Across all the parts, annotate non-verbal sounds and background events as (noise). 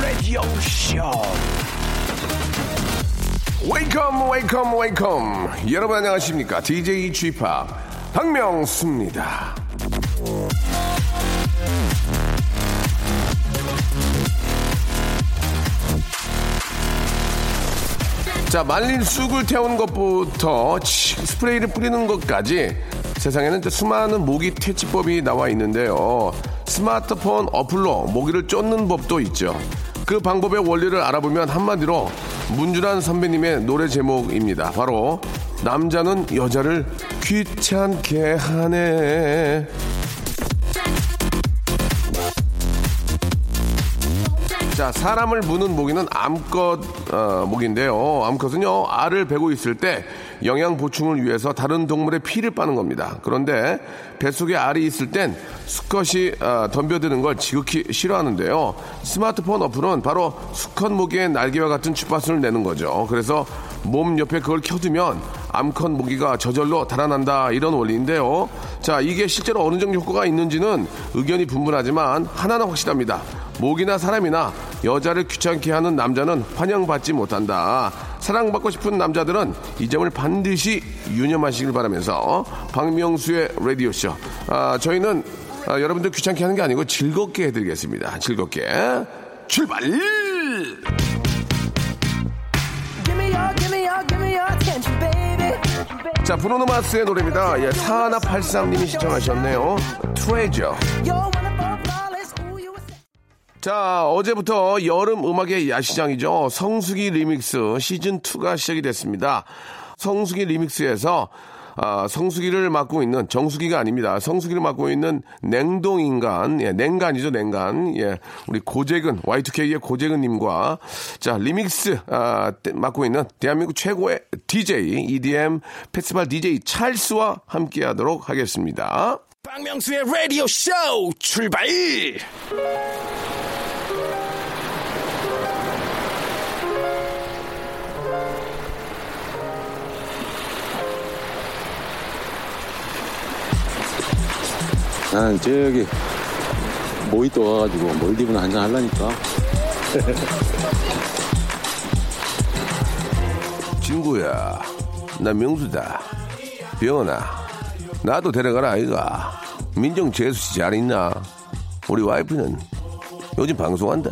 Radio Show. Welcome, welcome, welcome. 여러분 안녕하십니까? DJ g p o p 박명수입니다. 자, 말린 쑥을 태우는 것부터 치- 스프레이를 뿌리는 것까지 세상에는 수많은 모기 퇴치법이 나와 있는데요. 스마트폰 어플로 모기를 쫓는 법도 있죠. 그 방법의 원리를 알아보면 한마디로 문준환 선배님의 노래 제목입니다. 바로 남자는 여자를 귀찮게 하네. 자, 사람을 무는 모기는 암컷 어, 모기인데요. 암컷은요, 알을 베고 있을 때 영양 보충을 위해서 다른 동물의 피를 빠는 겁니다. 그런데 뱃속에 알이 있을 땐 수컷이 어, 덤벼드는 걸 지극히 싫어하는데요. 스마트폰 어플은 바로 수컷 모기의 날개와 같은 주파수를 내는 거죠. 그래서 몸 옆에 그걸 켜두면 암컷 모기가 저절로 달아난다 이런 원리인데요. 자, 이게 실제로 어느 정도 효과가 있는지는 의견이 분분하지만 하나는 확실합니다. 모기나 사람이나 여자를 귀찮게 하는 남자는 환영받지 못한다. 사랑받고 싶은 남자들은 이 점을 반드시 유념하시길 바라면서 박명수의 라디오쇼. 아, 저희는 아, 여러분들 귀찮게 하는 게 아니고 즐겁게 해드리겠습니다. 즐겁게. 출발! 자, 브로노마스의 노래입니다. 예, 4183님이 신청하셨네요. 트레저. 자, 어제부터 여름 음악의 야시장이죠. 성수기 리믹스 시즌2가 시작이 됐습니다. 성수기 리믹스에서 아, 성수기를 맡고 있는 정수기가 아닙니다. 성수기를 맡고 있는 냉동인간, 예, 냉간이죠, 냉간. 예, 우리 고재근, Y2K의 고재근님과 자, 리믹스, 아, 때- 맡고 있는 대한민국 최고의 DJ, EDM 페스티벌 DJ 찰스와 함께 하도록 하겠습니다. 박명수의 라디오 쇼 출발! 나는 저기 모히또 가가지고 몰디브나 한잔 하려니까 (laughs) 친구야, 나 명수다. 병원아, 나도 데려가라, 아이가. 민정 재수 씨 잘 있나? 우리 와이프는 요즘 방송한다.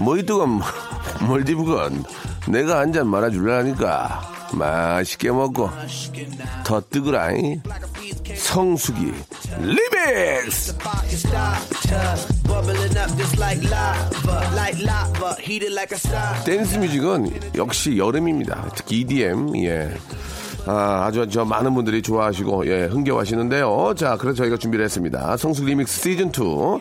모히또건 (laughs) 몰디브건 내가 한 잔 말아줄라니까 맛있게 먹고 더 뜨거라잉. 성수기 remix. dance music은 역시 여름입니다. 특히 EDM, 예. 아, 아주 저 많은 분들이 좋아하시고, 예, 흥겨워하시는데요. 자, 그래서 저희가 준비를 했습니다. 성수 리믹스 시즌 2.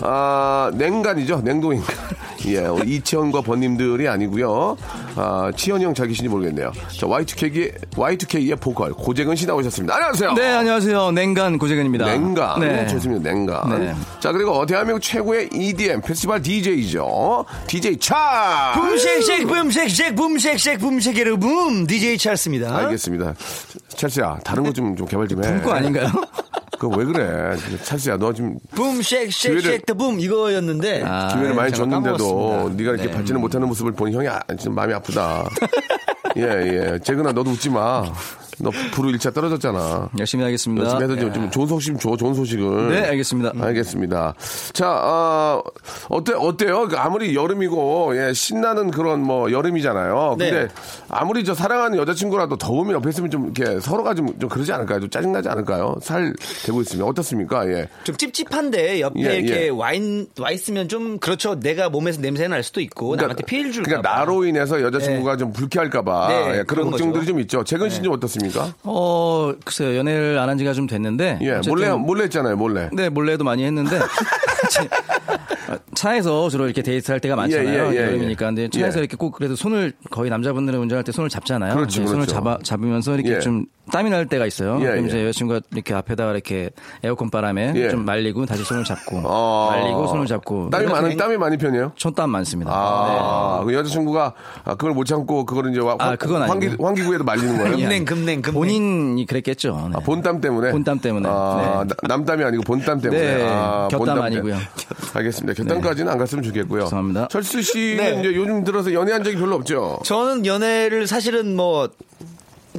아, 냉간이죠. 냉동인간. (laughs) 예, 우리 이치현과 벗님들이 아니고요 아, 치현이 형 잘 계신지 모르겠네요. 자, Y2K의, Y2K의 보컬, 고재근 씨 나오셨습니다. 안녕하세요. 네, 안녕하세요. 냉간 고재근입니다. 냉간. 네. 좋습니다. 냉간. 네. 자, 그리고 대한민국 최고의 EDM 페스티벌 DJ죠. DJ 차! 붐쉑쉑 붐쉑쉑 붐쉑쉑 붐쉑이르 붐 DJ 찰스입니다. 알겠습니다. 찰스야, 다른 거 좀 좀 개발 좀 해. 거 아닌가요? (laughs) 그거 왜 그래? 찰스야, 너 지금 기회를- 붐쉑 쉑 쉑 더붐 이거였는데 기회를 많이 아, 제가 줬는데도. 네가 이렇게 네. 받지는 못하는 모습을 보니 형이 아, 좀 마음이 아프다. (laughs) 예, 예. 재근아, 너도 웃지 마. 너 불우 일차 떨어졌잖아. 열심히 하겠습니다. 열심히 해서 좀, 예. 좀 좋은 소식 좀 줘, 좋은 소식을. 네, 알겠습니다. 알겠습니다. 자, 어, 어때, 어때요? 그 아무리 여름이고, 예, 신나는 그런 뭐 여름이잖아요. 근데 네. 아무리 저 사랑하는 여자친구라도 더우면 옆에 있으면 좀 이렇게 서로가 좀, 좀 그러지 않을까요? 좀 짜증나지 않을까요? 살 되고 있으면. 어떻습니까? 예. 좀 찝찝한데 옆에 예, 이렇게 예. 와인 와 있으면 좀 그렇죠. 내가 몸에서 냄새 날 수도 있고 남한테 피해를 줄까 그러니까 나로 인해서 여자친구가 좀 불쾌할까 봐 네, 예, 그런 그런 걱정들이 거죠. 좀 있죠. 재근 씨는 어떻습니까? 어, 글쎄요. 연애를 안 한 지가 좀 됐는데 예, 어쨌든 몰래 몰래 했잖아요, 몰래. 네, 몰래도 많이 했는데 (laughs) 제- 차에서 주로 이렇게 데이트할 때가 많잖아요. 예, 예, 예, 여름이니까. 근데 차에서 예. 이렇게 꼭 그래도 손을 거의 남자분들은 운전할 때 손을 잡잖아요. 그렇죠, 근데 손을 그렇죠. 잡아 잡으면서 이렇게 예. 좀 땀이 날 때가 있어요. 예, 그럼 예. 이제 여자친구가 이렇게 앞에다가 이렇게 에어컨 바람에 예. 좀 말리고 다시 손을 잡고 어. 말리고 손을 잡고 땀이 많은 땀이 많이 편해요? 손땀 많습니다. 아, 그 여자친구가 아, 그걸 못 참고 그걸 이제 와- 아, 그건 환기, 아니고요. 환기구에도 말리는 거예요? 네. 금냉 금냉 금냉. 본인이 그랬겠죠. 네. 아, 본땀 때문에? 본땀 때문에. 아, 네. 나- 남땀이 아니고 본땀 때문에. 네, 아, 곁땀 본땀 아니고요. (laughs) 알겠습니다. 곁땀까지는 안 갔으면 좋겠고요. 죄송합니다. 철수 씨는 네. 이제 요즘 들어서 연애한 적이 별로 없죠? 저는 연애를 사실은 뭐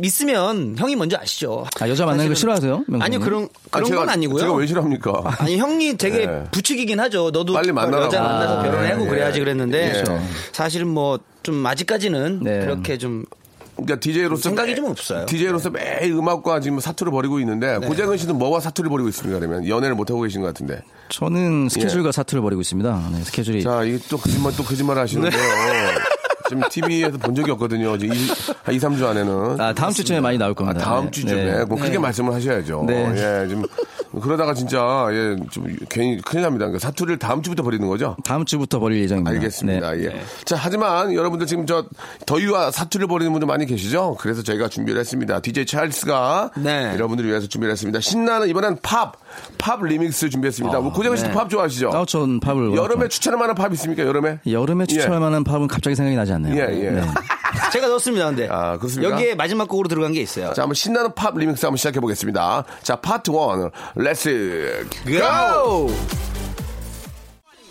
있으면 형이 먼저 아시죠. 아, 여자 만나는 거 싫어하세요? 명수님? 아니요 그런 그런 제가- 건 아니고요. 제가 왜 싫어합니까? 아니 형이 되게 네. 부추기긴 하죠. 너도 빨리 만나라고. 여자 만나서 아, 결혼하고 예, 그래야지 예. 그랬는데 예. 사실은 뭐 좀 아직까지는 네. 그렇게 좀 그러니까 DJ로서 생각이 좀 없어요. DJ로서 매일 음악과 지금 사투를 벌이고 있는데 네. 고재근 씨는 뭐와 사투를 벌이고 있습니까? 그러면 연애를 못 하고 계신 것 같은데. 저는 스케줄과 사투를 벌이고 있습니다. 네, 스케줄이 예. 자, 이게 또 거짓말 또 거짓말 하시는데요. 지금 TV에서 본 적이 없거든요. 이제 이, 한 2, 3주 안에는. 아, 다음 주쯤에 많이 나올 아, 겁니다. 다음 네. 주쯤에 네. 뭐 크게 말씀을 하셔야죠. 네. 예, 지금 그러다가 진짜 예, 좀 괜히 큰일 납니다. 그러니까 사투를 다음 주부터 벌이는 거죠. 다음 주부터 벌일 예정입니다. 알겠습니다. 네. 예. 자, 하지만 여러분들 지금 저 더위와 사투를 벌이는 분들 많이 계시죠? 그래서 저희가 준비를 했습니다. DJ 찰스가 네. 여러분들을 위해서 준비를 했습니다. 신나는 이번엔 팝, 팝 리믹스 준비했습니다. 뭐 고재근 씨도 팝 좋아하시죠? 아, 전 팝을 여름에 추천할 만한 팝 있습니까? 여름에? 여름에 추천할 만한 팝은 갑자기 생각이 나지 않네요. 예, 예. 네. (laughs) 제가 넣었습니다. 근데 아, 그렇습니까? 여기에 마지막 곡으로 들어간 게 있어요. 자, 한번 신나는 팝 리믹스 한번 시작해 보겠습니다. 자, 파트 1. Let's go! Go!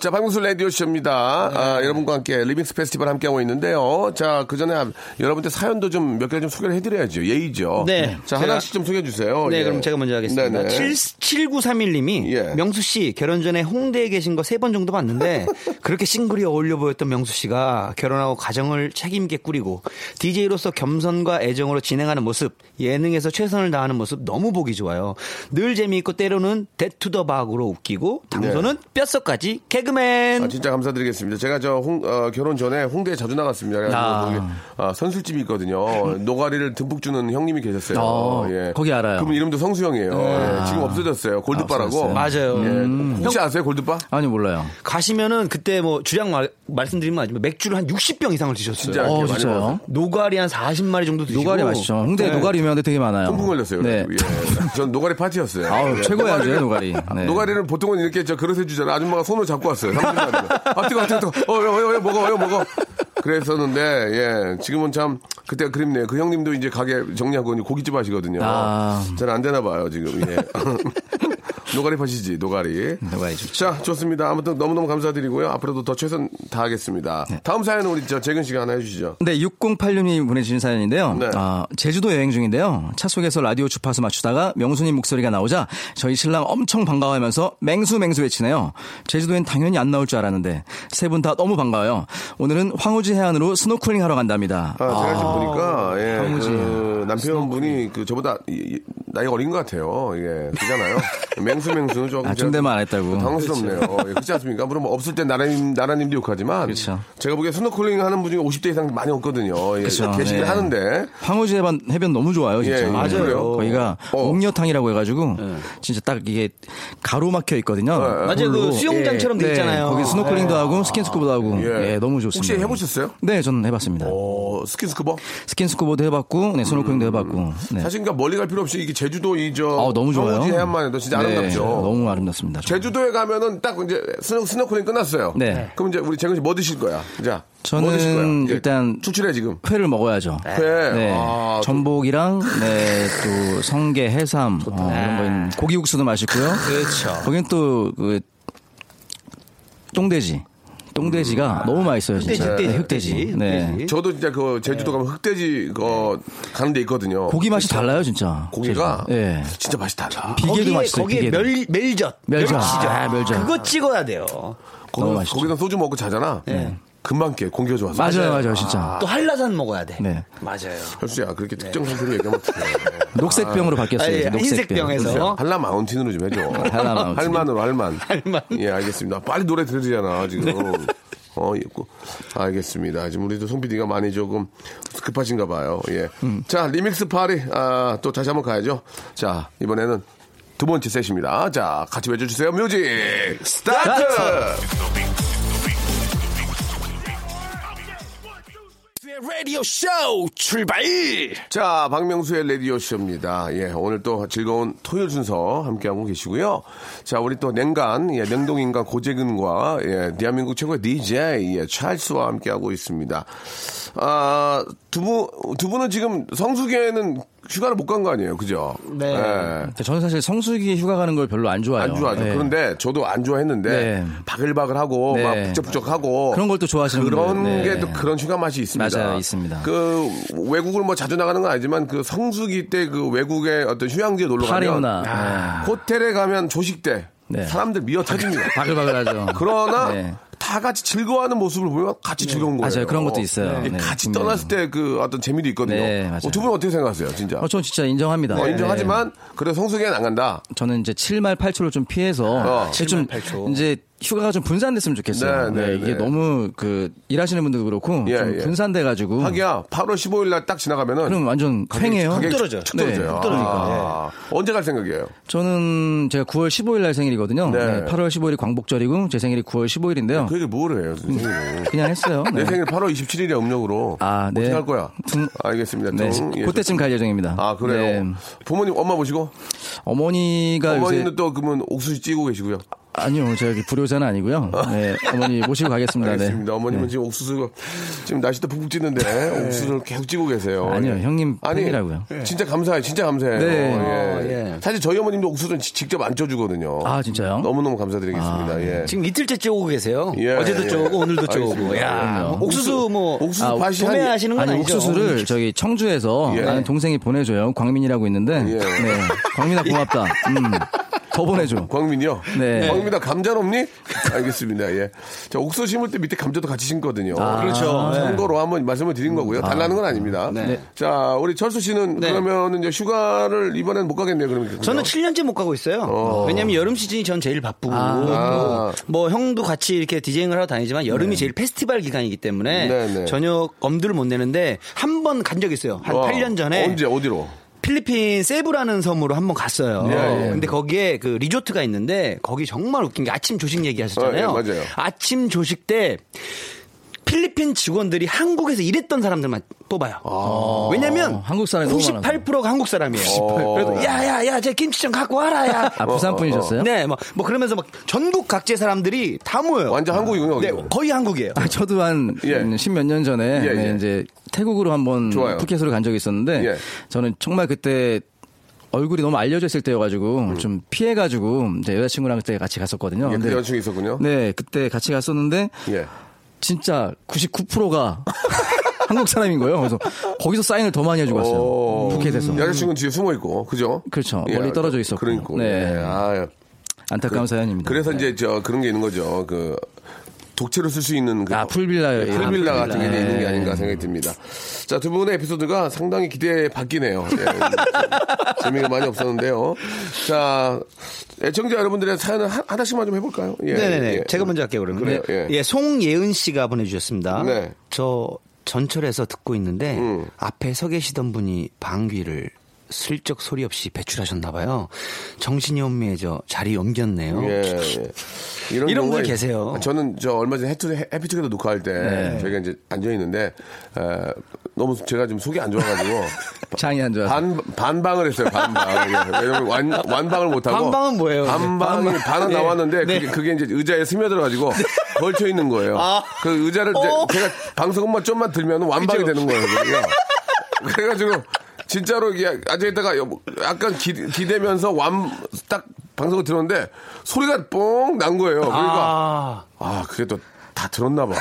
자, 박명수 라디오쇼입니다. 아, 여러분과 함께 리믹스 페스티벌 함께하고 있는데요. 자, 그 전에 여러분들 사연도 좀 몇 개 좀 소개를 해드려야죠. 예의죠. 네. 자, 제가- 하나씩 좀 소개해 주세요. 네, 예. 그럼 제가 먼저 하겠습니다. 네네. 7931님이 예. 명수 씨 결혼 전에 홍대에 계신 거 세 번 정도 봤는데 (laughs) 그렇게 싱글이 어울려 보였던 명수 씨가 결혼하고 가정을 책임있게 꾸리고 DJ로서 겸손과 애정으로 진행하는 모습, 예능에서 최선을 다하는 모습 너무 보기 좋아요. 늘 재미있고 때로는 대to the박으로 웃기고 당신은 뼛속까지 개그 맨. 네. 아, 진짜 감사드리겠습니다. 제가 저 홍, 어, 결혼 전에 홍대에 자주 나갔습니다. 아. 거기, 아, 선술집이 있거든요. 노가리를 듬뿍 주는 형님이 계셨어요. 어, 예. 거기 알아요. 그분 이름도 성수형이에요. 예, 지금 없어졌어요. 골드바라고. 맞아요. 예. 혹시 아세요, 골드바? 아니 몰라요. 가시면은 그때 뭐 주량 말, 말씀드리면 아니면 맥주를 한 60병 이상을 드셨어요. 진짜 어, 진짜요? 노가리 한 40마리 정도 드시고 노가리 맛있죠. 홍대 네. 노가리 유명한 데 되게 많아요. 통풍 걸렸어요. 네. 예. 전 노가리 파티였어요. 아우, 예. 최고야죠, 노가리. (laughs) 네. 노가리는 보통은 이렇게 저 그릇 해주잖아요. 아줌마가 손을 잡고 왔어요. 30만 원. 아, 뜨거, 뜨거, 뜨거. 어, 어, 어, 어, 먹어, 어, 먹어. 그랬었는데, 예. 지금은 참, 그때가 그립네요. 그 형님도 이제 가게 정리하고 고깃집 하시거든요. 아. 저는 안 되나 봐요, 지금. 예. (laughs) 노가리 파시지, 노가리. 노가리 좋죠. 자, 좋습니다. 아무튼 너무너무 감사드리고요. 앞으로도 더 최선 다하겠습니다. 네. 다음 사연은 우리 저 재근 씨가 하나 해주시죠. 네, 6086님이 보내주신 사연인데요. 네. 아, 제주도 여행 중인데요. 차 속에서 라디오 주파수 맞추다가 명수님 목소리가 나오자 저희 신랑 엄청 반가워하면서 맹수 맹수 외치네요. 제주도엔 당연히 안 나올 줄 알았는데 세 분 다 너무 반가워요. 오늘은 황우지 해안으로 스노클링 하러 간답니다. 아, 제가 지금 보니까, 예. 그 남편분이 그 저보다 나이가 어린 것 같아요. 예, 그잖아요. 맹수 맹수는 조금. 아, 중대만 안 했다고. 당황스럽네요. 예, 그렇지 않습니까? 물론 뭐 없을 때 나라님, 나라님도 욕하지만. 그렇죠. 제가 보기에 스노클링 하는 분 중에 50대 이상 많이 없거든요. 예, 그렇죠. 계시긴 네. 하는데. 황우지 해변, 해변 너무 좋아요, 진짜. 예, 예, 맞아요. 그래요? 거기가 어. 옥녀탕이라고 해가지고 진짜 딱 이게 가로막혀 있거든요. 맞아요. 그. 수영장처럼 돼 네, 있잖아요. 거기 스노클링도 하고 스킨스쿠버도 하고 예. 예, 너무 좋습니다. 혹시 해보셨어요? 네, 저는 해봤습니다. 어, 스킨스쿠버? 스킨스쿠버도 해봤고, 네, 스노클링도 해봤고. 네. 사실 그러니까 멀리 갈 필요 없이 이게 제주도 이저 아, 너무 좋아요. 해안만 해도 진짜 네, 아름답죠. 너무 아름답습니다. 제주도에 가면은 딱 이제 스노, 스노클링 끝났어요. 네. 그럼 이제 우리 재근 씨 뭐 드실 거야? 자, 저는 뭐 드실 거야? 이제 일단 출출해 지금. 회를 먹어야죠. 회. 네. 아, 전복이랑 네, 또 성게, 해삼 어, 이런 거 있는 고기국수도 맛있고요. 그렇죠. 거긴 또그 똥돼지. 똥돼지가 너무 맛있어요, 진짜. 흑돼지, 네, 흑돼지, 흑돼지. 네. 흑돼지. 저도 진짜 그 제주도 가면 흑돼지 그 가는 데 있거든요. 고기 맛이 달라요, 진짜. 고기가 예. 진짜 맛이 달라. 비계도 맛있어요. 거기에 비계도. 멸, 멜젓. 멜젓. 멸치젓. 아, 멜젓. 그거 찍어야 돼요. 너무 거기서, 맛있죠. 거기서 소주 먹고 자잖아. 금방 깨 공기가 좋아서. 맞아요, 맞아요, 진짜. 또 한라산 먹어야 돼. 네. 맞아요. 헐수야 그렇게 특정 상태로 얘기하면 어떡해. (laughs) 녹색병으로 바뀌었어요. 이제 녹색병. 흰색병에서. 한라 마운틴으로 좀 해줘. (laughs) 한라 마운틴. 할만으로 할만. (laughs) 할만. 예, 알겠습니다. 빨리 노래 들으잖아 지금. 어, 있고. 알겠습니다. 지금 우리도 송 PD가 많이 조금 급하신가 봐요. 예. 자, 리믹스 파티, 아, 또 다시 한번 가야죠. 자, 이번에는 두 번째 셋입니다. 자, 같이 외쳐주세요. 뮤직, 스타트! 라디오 쇼 출발! 자, 박명수의 라디오 쇼입니다. 예, 오늘 또 즐거운 토요일 순서 함께하고 계시고요. 자, 우리 또 냉간, 예, 냉동인간 고재근과, 예, 대한민국 최고의 DJ, 예, 찰스와 함께하고 있습니다. 아, 두 분, 두 분은 지금 성수기에는 휴가를 못 간 거 아니에요. 그죠? 네. 예. 저는 사실 성수기에 휴가 가는 걸 별로 안 좋아해요. 안 좋아하죠. 네. 그런데 저도 안 좋아했는데 네. 바글바글하고 네. 막 북적북적하고 그런 걸 또 좋아하시는 그런. 게 네. 또 그런 휴가 맛이 있습니다. 맞아요, 있습니다. 그 외국을 뭐 자주 나가는 건 아니지만 그 성수기 때 그 외국의 어떤 휴양지에 놀러 가면. 아, 호텔에 가면 조식 때 네. 사람들 미어 터집니다. (laughs) 바글바글하죠. 그러나 네. 다 같이 즐거워하는 모습을 보면 같이 즐거운 거예요. 맞아요. 그런 것도 있어요. 네, 네, 같이. 떠났을 때 그 어떤 재미도 있거든요. 네, 맞아요. 어, 두 분은 어떻게 생각하세요, 진짜? 어, 전 진짜 인정합니다. 어, 네. 인정하지만 그래 성수기에는 안 간다. 저는 이제 7말 8초를 좀 피해서 어. 좀 7말 8초. 이제 휴가가 좀 분산됐으면 좋겠어요. 네, 네, 이게 네. 너무 그 일하시는 분들도 그렇고 예, 좀 예. 분산돼 가지고 하기야 8월 15일 날 딱 지나가면은 그럼 완전 횡해요. 가격이 떨어져요. 툭 떨어져요. 네, 아, 떨어지니까. 언제 갈 생각이에요? 저는 제가 9월 15일 날 생일이거든요. 네. 네, 8월 15일이 광복절이고 제 생일이 9월 15일인데요. 그 얘기 뭘 해요. (laughs) 그냥 했어요. 내 네. 생일 8월 27일에 음력으로. 아, 네. 어떻게 할 거야? 둥- 알겠습니다. 네, 둥. 예, 그때쯤 갈 예정입니다. 아, 그래요? 네. 부모님, 엄마 모시고? 어머니가 어머니는 요새 또 그러면 옥수수 찌고 계시고요. 아니요, 저기 불효자는 아니고요. 네, 어머니 모시고 가겠습니다. 네. 알겠습니다. 어머님은 지금 옥수수, 지금 날씨도 푹푹 찌는데 옥수수를 계속 찌고 계세요. 아니요, 예. 형님 아니, 팬이라고요. 진짜 감사해요. 진짜 감사해요. 네. 예. 어, 예. 사실 저희 어머님도 옥수수는 지- 직접 안 쪄주거든요. 아, 진짜요? 너무 너무 감사드리겠습니다. 예. 지금 이틀째 쪼고 계세요. 예, 어제도 예. 쪼고 오늘도. 알겠습니다. 야, 그럼요. 옥수수 뭐 옥수수 아, 도매하시는 건 아니 아니죠? 옥수수를 저기 청주에서 예. 아는 동생이 보내줘요. 광민이라고 있는데, 예. 네, 광민아 고맙다. 음, 더 보내줘. (laughs) 광민이요? 네. 광민아 감자 없니? (laughs) 알겠습니다. 예. 자, 옥수수 심을 때 밑에 감자도 같이 심거든요. 그렇죠. 네. 참고로 한번 말씀을 드린 거고요. 달라는 건 아닙니다. 네. 자, 우리 철수 씨는 네. 그러면 이제 휴가를 이번엔 못 가겠네요. 그러면? 저는 7년째 못 가고 있어요. 왜냐면 여름 시즌이 전 제일 바쁘고 아. 또뭐 형도 같이 이렇게 디제잉을 하러 다니지만 여름이 제일 페스티벌 기간이기 때문에 네, 네. 전혀 엄두를 못 내는데 한 번 간 적 있어요. 한 어, 8년 전에 언제 어디로? 필리핀 세부라는 섬으로 한번 갔어요. 예, 예. 근데 거기에 그 리조트가 있는데 거기 정말 웃긴 게 아침 조식 얘기하셨잖아요. 어, 예, 맞아요. 아침 조식 때 필리핀 직원들이 한국에서 일했던 사람들만 뽑아요. 왜냐면 어, 한국 사람이 너무 98%가 한국 사람이에요. 어. 그래서 야야야, 제 김치 좀 갖고 와라 야. 아, 부산 분이셨어요? 네, 뭐, 뭐 그러면서 막 전국 각지의 사람들이 다 모여요. 완전 한국이군요. 네, 거기는. 거의 한국이에요. 아, 저도 한 예. 십몇 년 전에 예, 네, 예. 이제 태국으로 한번. 푸켓으로 간 적이 있었는데 예. 저는 정말 그때 얼굴이 너무 알려져 있을 때여가지고 좀 피해가지고 이제 여자친구랑 그때 같이 갔었거든요. 음. 예, 그 근데 여자친구 있었군요. 네, 그때 같이 갔었는데 예. 진짜 99%가 (laughs) 한국 사람인 거예요. 그래서 거기서 사인을 더 많이 해주고 왔어요. 오. 푸켓에서. 여자친구는 뒤에 숨어 있고, 그죠? 그렇죠. 예, 멀리 떨어져 있었고. 그러니까. 네. 예. 아, 안타까운 사연입니다. 그래서 이제 저 그런 게 있는 거죠. 그 독채로 쓸 수 있는 그 아, 풀빌라. 예, 풀빌라 아, 같은 게 풀빌라. 있는 게 예. 아닌가 생각이 듭니다. 자, 두 분의 에피소드가 상당히 기대에 바뀌네요. 예, (laughs) 재미가 많이 없었는데요. 자, 애청자 여러분들의 사연을 하- 하나씩만 좀 해볼까요? 예, 네네네. 예. 제가 먼저 할게요, 그러면. 그래요, 예. 예, 송예은 씨가 보내주셨습니다. 네. 저 전철에서 듣고 있는데 음. 앞에 서 계시던 분이 방귀를 슬쩍 소리 없이 배출하셨나 봐요. 정신이 혼미해져 자리 옮겼네요. 예, 예. 이런, 이런 분들 있- 계세요. 저는 저 얼마 전에 해투, 해피투게더 녹화할 때 네. 저희가 이제 앉아 있는데 에, 너무 제가 좀 속이 안 좋아가지고 (laughs) 장이 안 좋아서. 반 반방을 했어요. 반방. 예. 왜냐면 완 완방을 못 하고 반방은 뭐예요? 반방이 반은 네. 나왔는데 네. 그게, 그게 이제 의자에 스며들어 가지고 걸쳐 있는 거예요. 아. 그 의자를 이제 어. 제가 방송만 좀만 들면 완방이 되는 거예요. 그래가지고 진짜로 이게 앉아 있다가 약간 기, 기대면서 완 딱 방송을 들었는데 소리가 뽕 난 거예요. 그러니까 아, 아, 그게 또 다 들었나 봐.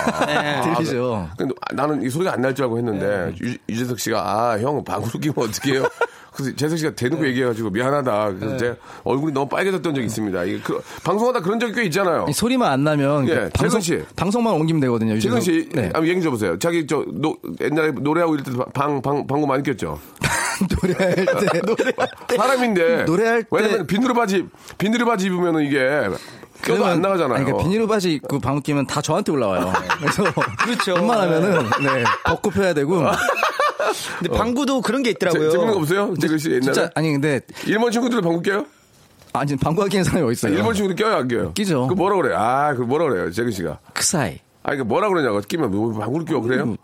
들리죠. 근데 나는 이 소리가 안 날 줄 알고 했는데 유, 유재석 씨가 아, 형 방구를 끼면 어떡해요? (laughs) 그래서 재석 씨가 대놓고 얘기해가지고 미안하다. 그래서 제가 얼굴이 너무 빨개졌던 적이 있습니다. 이게 그, 방송하다 그런 적이 꽤 있잖아요. 소리만 안 나면 예, 그 방송, 재근 씨. 방송만 옮기면 되거든요. 재근 씨. 네. 한번 얘기 좀 해보세요. 자기 저 노, 옛날에 노래하고 이럴 때 방, 방, 방구 많이 꼈죠? (laughs) (laughs) 노래할 때 사람인데. 노래할 때- 왜냐면 비닐 바지, 비닐 바지 입으면은 이게 껴도 안 나가잖아요. 아니, 그러니까 비닐로 바지 입고 방귀 끼면 다 저한테 올라와요. 그래서 그렇죠. 웬만하면은 네, 벗고 껴야 되고 근데 방구도 그런 게 있더라고요. 지금 없어요? 재근 씨 옛날에? 진짜 아니 근데 일본 친구들 방구 껴요? 아니 방귀 끼는 사람이 어디 있어요? 일본 친구들 껴요, 안 껴요? 끼죠. 그 뭐라 그래요? 아, 그 뭐라 그래요, 재근 씨가? 크사이. 아니, 그 뭐라 그러냐고. 끼면 뭐 방구를 껴, 그래요?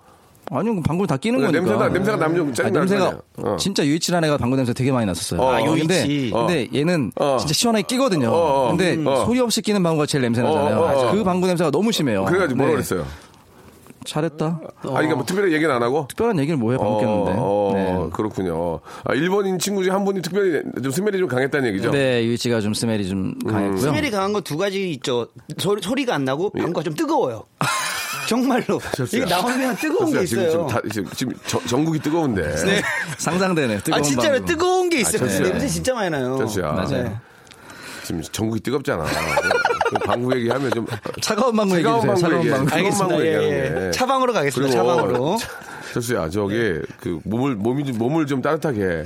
아니요, 방금 다 끼는 네, 거니까. 냄새가 냄새가 남좀 아, 짜증 나는 냄새가. 어. 진짜 유이치란 애가 방구 냄새 되게 많이 났었어요. 어, 아, 근데, 유이치. 근데 얘는 어. 진짜 시원하게 끼거든요. 어, 어. 근데 어. 소리 없이 끼는 방구가 제일 냄새 나잖아요. 어, 어, 어. 그 방구 냄새가 너무 심해요. 그래가지고 뭐라 네. 그랬어요? 잘했다. 아, 그러니까 뭐 특별히 얘기는 안 하고? 특별한 얘기를 뭐해 방구 꼈는데. 어, 네. 그렇군요. 아, 일본인 친구 중에 한 분이 특별히 좀 스멜이 좀 강했다는 얘기죠? 네, 유이치가 좀 스멜이 좀 강했고요. 스멜이 강한 거 두 가지 있죠. 소리, 소리가 안 나고 방구가 좀 뜨거워요. (laughs) 정말로. 이게 나오면 뜨거운 게 지금, 있어요. 지금, 다, 지금, 지금 저- 전국이 뜨거운데. (laughs) 상상되네. 뜨거운 아 진짜로 방구. 뜨거운 게 있어요. 아. 냄새 진짜 많이 나요. 전수야. 맞아요. 지금 전국이 뜨겁잖아. 그 방구 얘기하면 좀 차가운 방구 얘기해 차가운. 방구 차가운 얘기해. 차가운. 방구 예, 얘기하는 예. 게. 차방으로 가겠습니다. 차방으로. 철수야, 저기 그 몸을 몸이 좀 몸을 좀 따뜻하게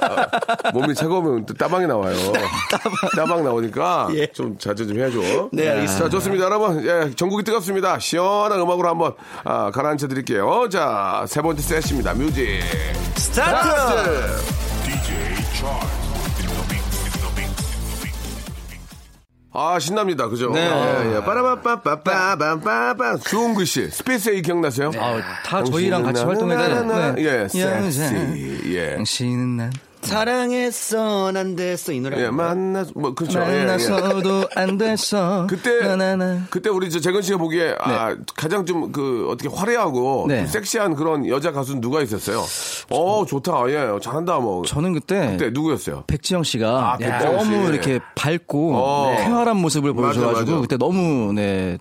아, 몸이 차가우면 또 따방이 나와요. (laughs) 따방 나오니까 예. 좀 자제 좀 해줘. 네, 알겠습니다. 자, 좋습니다, 여러분. 예, 전국이 뜨겁습니다. 시원한 음악으로 한번 아, 가라앉혀 드릴게요. 자, 세 번째 세트입니다. 뮤직 스타트. 아 신납니다, 그죠? 네. 예, 예. 빠라바빠빠빠빠빠 주홍글씨, 스페이스 A 기억나세요? 아, 다 저희랑 같이 활동했잖아요. 네. 예, 섹시. 예. 당신은 난 사랑했어 난 됐어 이 노래. 예, 만나, 뭐, 그렇죠. 예, 예. 만나서도 안 됐어. (laughs) 그때, 나나나. 그때 우리 저 재근 씨가 보기에, 아, 가장 좀 그, 어떻게 화려하고, 네. 좀 섹시한 그런 여자 가수는 누가 있었어요? 어, 좋다, 예, 잘한다, 뭐. 저는 그때 그때 누구였어요? 백지영 씨가 아, 백지영 너무 씨. 이렇게 밝고 어. 쾌활한 모습을 맞아, 보여줘가지고 맞아. 그때 너무 네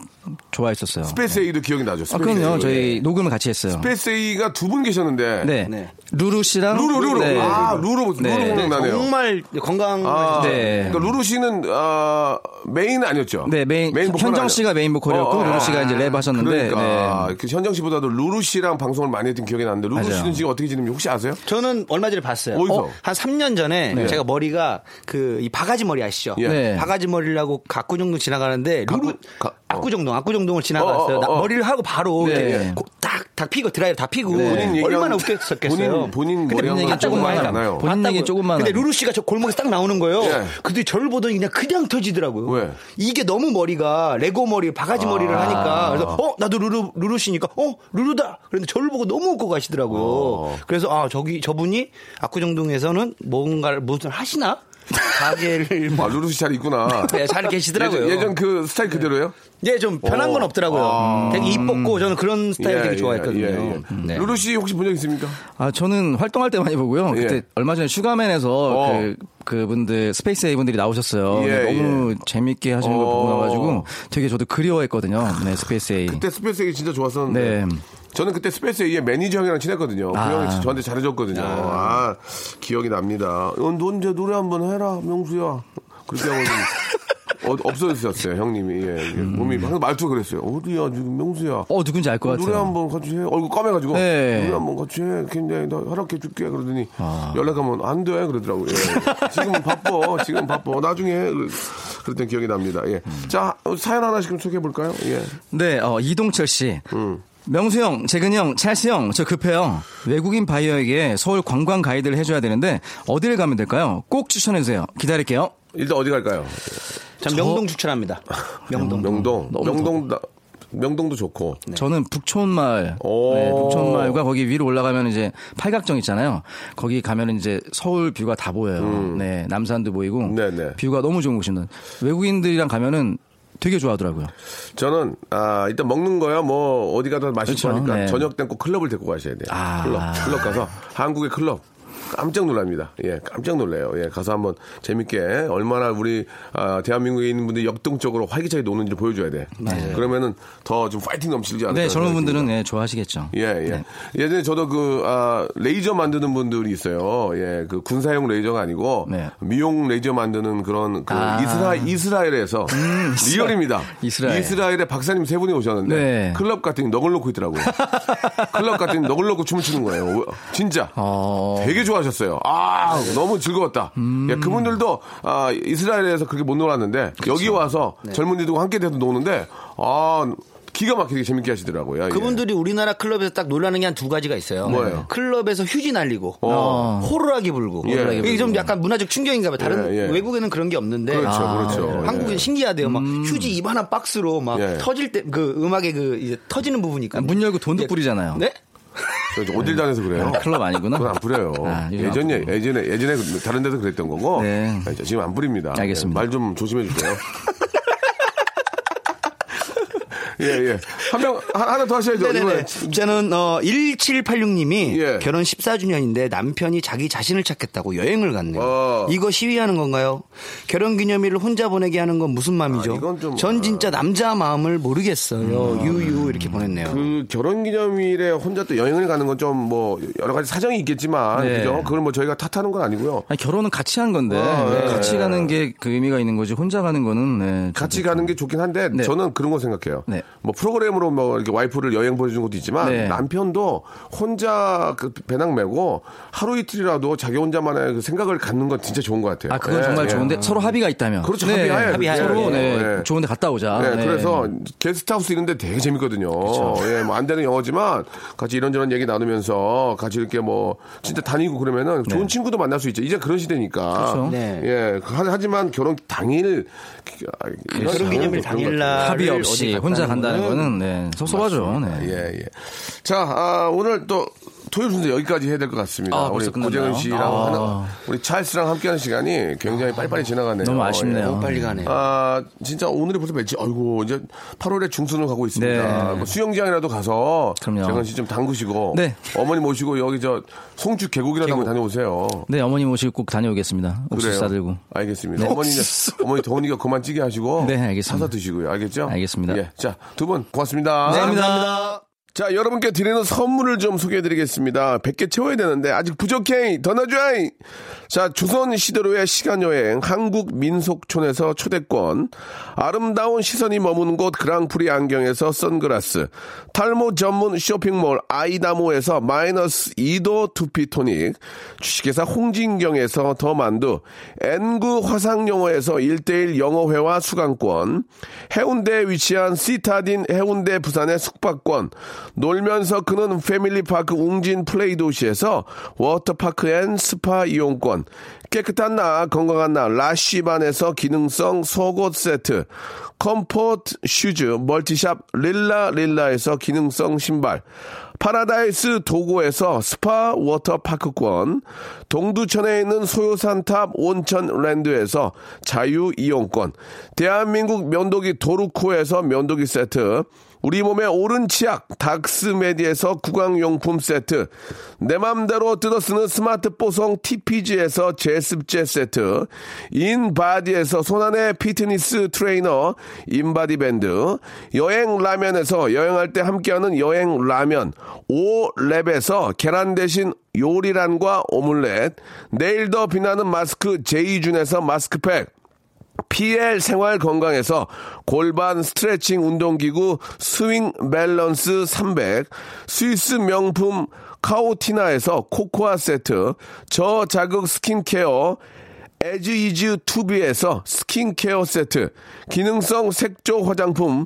좋아했었어요. 스페이스 A도 기억이 나죠? 아, 스페이스 그럼요. 저희 녹음을 같이 했어요. 스페이스 A가 두 분 계셨는데. 네. 네. 루루 씨랑 루루, 루루. 네. 아, 루루, 루루 네. 생각나네요. 정말 건강. 아, 네. 그러니까 루루 씨는 아, 메인 아니었죠? 네, 메인, 보컬 현정 아니- 씨가 메인 보컬이었고 어, 어. 루루 씨가 이제 랩 하셨는데 그러니까 네. 그 현정 씨보다도 루루 씨랑 방송을 많이 했던 기억이 나는데 루루 맞아요. 씨는 지금 어떻게 지내는지 혹시 아세요? 저는 얼마 전에 봤어요. 어디서? 어, 한 3년 전에 네. 제가 머리가 그 이 바가지 머리 아시죠? 예. 네. 바가지 머리라고 압구정동 지나가는데 루루 가- 어. 압구정동 압구정동을 지나갔어요. 어, 어, 나- 어. 머리를 하고 바로 네. 이렇게 고- 딱, 딱 피고 드라이브 다 피고 얘기한- 얼마나 웃겼었겠어요. 본인, 본인 근데 얘기 건 조금만. 않아요. 본인 얘기. 조금만 근데. 루루 씨가 저 골목에서 딱 나오는 거예요. 예. 근데 저를 보더니 그냥 그냥 터지더라고요. 왜? 이게 너무 머리가 레고 머리, 바가지 머리를 하니까 그래서 어 나도 루루 루루 씨니까 어 루루다. 그런데 저를 보고 너무 웃고 가시더라고요. 어. 그래서 아 저기 저분이 압구정동에서는 뭔가를 무슨 하시나 가게를 뭐 (laughs) 아, 루루 씨잘 있구나. 네, 잘 계시더라고요. 예전, 예전 그 스타일 그대로예요? 예, 좀 변한 건 어. 없더라고요. 아. 되게 이뻤고 저는 그런 스타일 예, 되게 예, 좋아했거든요. 예, 예. 네. 루루 씨 혹시 본 적 있습니까? 아 저는 활동할 때 많이 보고요. 예. 그때 얼마 전에 슈가맨에서 어. 그 그분들 스페이스 A 분들이 나오셨어요. 예, 너무 재밌게 하시는 걸 어. 보고 나가지고 되게 저도 그리워했거든요. 네 스페이스 A. 그때 스페이스 A 진짜 좋았었는데. 네. 저는 그때 스페이스 A의 매니저 형이랑 친했거든요. 그 아. 형이 저한테 잘해줬거든요. 아, 기억이 납니다. 어, 너 이제 노래 한번 해라, 명수야. 그렇게 하고 좀 어, 없어졌었어요, 형님이. 예, 이게 몸이 항상 말투가 그랬어요. 어디야, 지금 명수야. 어 누군지 알 것 같아요. 노래 한번 같이 해. 얼굴 까매가지고. 네. 노래 한번 같이 해. 굉장히 나 허락해 줄게. 그러더니 아. 연락하면 안 돼. 그러더라고요. 예. 지금 바빠. 지금 바빠. 나중에 해. 그랬던 기억이 납니다. 예. 자, 사연 하나씩 좀 소개해 볼까요? 예. 네, 어, 이동철 씨. 음. 명수 형, 재근 형, 찰스 형, 저 급해요. 외국인 바이어에게 서울 관광 가이드를 해줘야 되는데 어디를 가면 될까요? 꼭 추천해주세요. 기다릴게요. 일단 어디 갈까요? 전 명동 추천합니다. 명동. 명동. 명동, 나- 명동도 좋고. 저는 북촌마을, 오. 네, 북촌마을과 거기 위로 올라가면 이제 팔각정 있잖아요. 거기 가면 이제 서울 뷰가 다 보여요. 네, 남산도 보이고 음. 네네. 뷰가 너무 좋은 곳입니다. 외국인들이랑 가면은 되게 좋아하더라고요. 저는 아 일단 먹는 거야 뭐 어디 가도 맛있고 그렇죠. 하니까 네. 저녁 때꼭 클럽을 데리고 가셔야 돼요. 아. 클럽 클럽 가서 한국의 클럽 깜짝 놀랍니다. 예, 깜짝 놀래요. 예, 가서 한번 재밌게 얼마나 우리 아, 대한민국에 있는 분들이 역동적으로 활기차게 노는지 보여줘야 돼. 그러면은 더 좀 파이팅 넘치지 않을까. 네, 젊은 분들은. 네, 좋아하시겠죠. 예, 예. 예전에 저도 그, 아, 레이저 만드는 분들이 있어요. 예, 그 군사용 레이저가 아니고, 네. 미용 레이저 만드는 그런 그 아. 음, 이스라, 이스라엘에서 리얼입니다. 이스라엘. 이스라엘에 박사님 세 분이 오셨는데, 네. 클럽 같은 넋을 놓고 있더라고요. (laughs) 클럽 같은 넋을 놓고 춤을 추는 거예요. 진짜. 어. 되게 좋 아하셨어요. 아, 너무 즐거웠다. 음. 예, 그분들도 아, 이스라엘에서 그렇게 못 놀았는데 여기 와서 네. 젊은이들과 함께 돼서 노는데 아, 기가 막히게 재밌게 하시더라고요. 예. 그분들이 우리나라 클럽에서 딱 놀라는 게 한 두 가지가 있어요. 뭐예요? 클럽에서 휴지 날리고 어. 호루라기 불고. 예. 호루라기 이게 좀. 약간 문화적 충격인가 봐요. 다른 예, 예. 외국에는 그런 게 없는데. 그렇죠, 그렇죠. 네. 예. 한국은 신기하대요. 막 휴지 이만한 박스로 막 예. 터질 때 그 음악의 그 이제 터지는 부분이 있거든요. 문 열고 돈도 예. 뿌리잖아요. 네? 저 어딜 다녀서 그래요? 아, 클럽 아니구나. 그건 안 뿌려요. 아, 예전에, 예전에, 예전에 다른 데서 그랬던 거고. 네. 아, 자, 지금 안 뿌립니다. 알겠습니다. 말 좀 조심해 주세요. (laughs) 예, 예. 한 명, 하- 하나 더 하셔야죠. 네네네. 이번에. 저는 어 1786님이 예. 결혼 14주년인데 남편이 자기 자신을 찾겠다고 여행을 갔네요. 어. 이거 시위하는 건가요? 결혼 기념일을 혼자 보내게 하는 건 무슨 마음이죠? 아, 이건 좀, 전 진짜 남자 마음을 모르겠어요. 음. 유유 이렇게 보냈네요. 그 결혼 기념일에 혼자 또 여행을 가는 건 좀 뭐 여러 가지 사정이 있겠지만 네. 그죠? 그걸 뭐 저희가 탓하는 건 아니고요. 아니, 결혼은 같이 한 건데 아, 네. 같이 가는 게 그 의미가 있는 거지 혼자 가는 거는 네, 같이 가는 게 좋긴 한데 네. 저는 그런 거 생각해요. 네. 뭐 프로그램으로 뭐 이렇게 와이프를 여행 보내주는 것도 있지만 네. 남편도 혼자 그 배낭 메고 하루 이틀이라도 자기 혼자만의 그 생각을 갖는 건 진짜 좋은 것 같아요. 아 그건 예, 정말 예. 좋은데 서로 합의가 있다면 그렇죠. 합의하에 합의하에. 서로 네, 예. 좋은데 갔다 오자. 네, 네. 그래서 게스트하우스 이런데 되게 재밌거든요. 예, 뭐 안 되는 영어지만 같이 이런저런 얘기 나누면서 같이 이렇게 뭐 진짜 다니고 그러면은 좋은 친구도 만날 수 있죠. 이제 그런 시대니까. 네. 그렇죠. 네. 예, 하- 하지만 결혼 당일 결혼 기념일 같아요. 당일날 합의 없이 혼자 간다 는 거는 거는 네, 섭섭하죠. 네. 예, 예. 자, 아, 오늘 또 토요일 순서 여기까지 해야 될 것 같습니다. 아, 우리? 고재근 씨랑 아. 하는, 우리 찰스랑 함께하는 시간이 굉장히 빨리빨리 지나가네요. 너무 아쉽네요. 너무 빨리 가네요. 아, 진짜 오늘이 벌써 며칠, 아이고, 이제 8월에 중순을 가고 있습니다. 네. 뭐 수영장이라도 가서 그럼요. 재근 씨 좀 담그시고 네. 어머니 모시고 여기 저 송주 계곡이라도 한번 다녀오세요. 네, 어머니 모시고 꼭 다녀오겠습니다. 옥수수. 싸들고. 알겠습니다. 네. 어머니 어머니 더우니까 그만 찌게 하시고 네, 알겠습니다. 사서 드시고요. 알겠죠? 알겠습니다. 예. 자, 두 분 고맙습니다. 네, 감사합니다. 자, 여러분께 드리는 선물을 좀 소개해 드리겠습니다. 100개 채워야 되는데, 아직 부족해! 더 넣어줘! 자, 조선 시대로의 시간여행, 한국 민속촌에서 초대권, 아름다운 시선이 머무는 곳 그랑프리 안경에서 선글라스, 탈모 전문 쇼핑몰 아이다모에서 마이너스 2도 두피토닉, 주식회사 홍진경에서 더 만두, N구 화상영어에서 1대1 영어회화 수강권, 해운대에 위치한 시타딘 해운대 부산의 숙박권, 놀면서 그는 패밀리파크 웅진 플레이 도시에서 워터파크 앤 스파 이용권, 깨끗한 나 건강한 나 라쉬반에서 기능성 속옷 세트, 컴포트 슈즈 멀티샵 릴라 릴라에서 기능성 신발, 파라다이스 도고에서 스파 워터파크권, 동두천에 있는 소요산탑 온천랜드에서 자유이용권, 대한민국 면도기 도루코에서 면도기 세트, 우리 몸의 오른 치약 닥스메디에서 구강용품 세트 내 맘대로 뜯어쓰는 스마트 뽀송 TPG에서 제습제 세트 인바디에서 손안의 피트니스 트레이너 인바디 밴드 여행 라면에서 여행할 때 함께하는 여행 라면 오랩에서 계란 대신 요리란과 오믈렛 내일 더 빛나는 마스크 제이준에서 마스크팩 PL 생활 건강에서 골반 스트레칭 운동기구 스윙 밸런스 300, 스위스 명품 카오티나에서 코코아 세트, 저자극 스킨케어 에즈이즈 투비에서 스킨케어 세트, 기능성 색조 화장품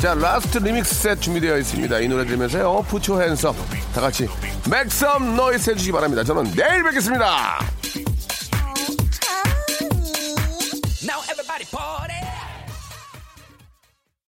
last remix set 준비되어 있습니다. 이 노래 들으면서요. put your hands up 다 같이 make some noise 해주시기 바랍니다. 저는 내일 뵙겠습니다.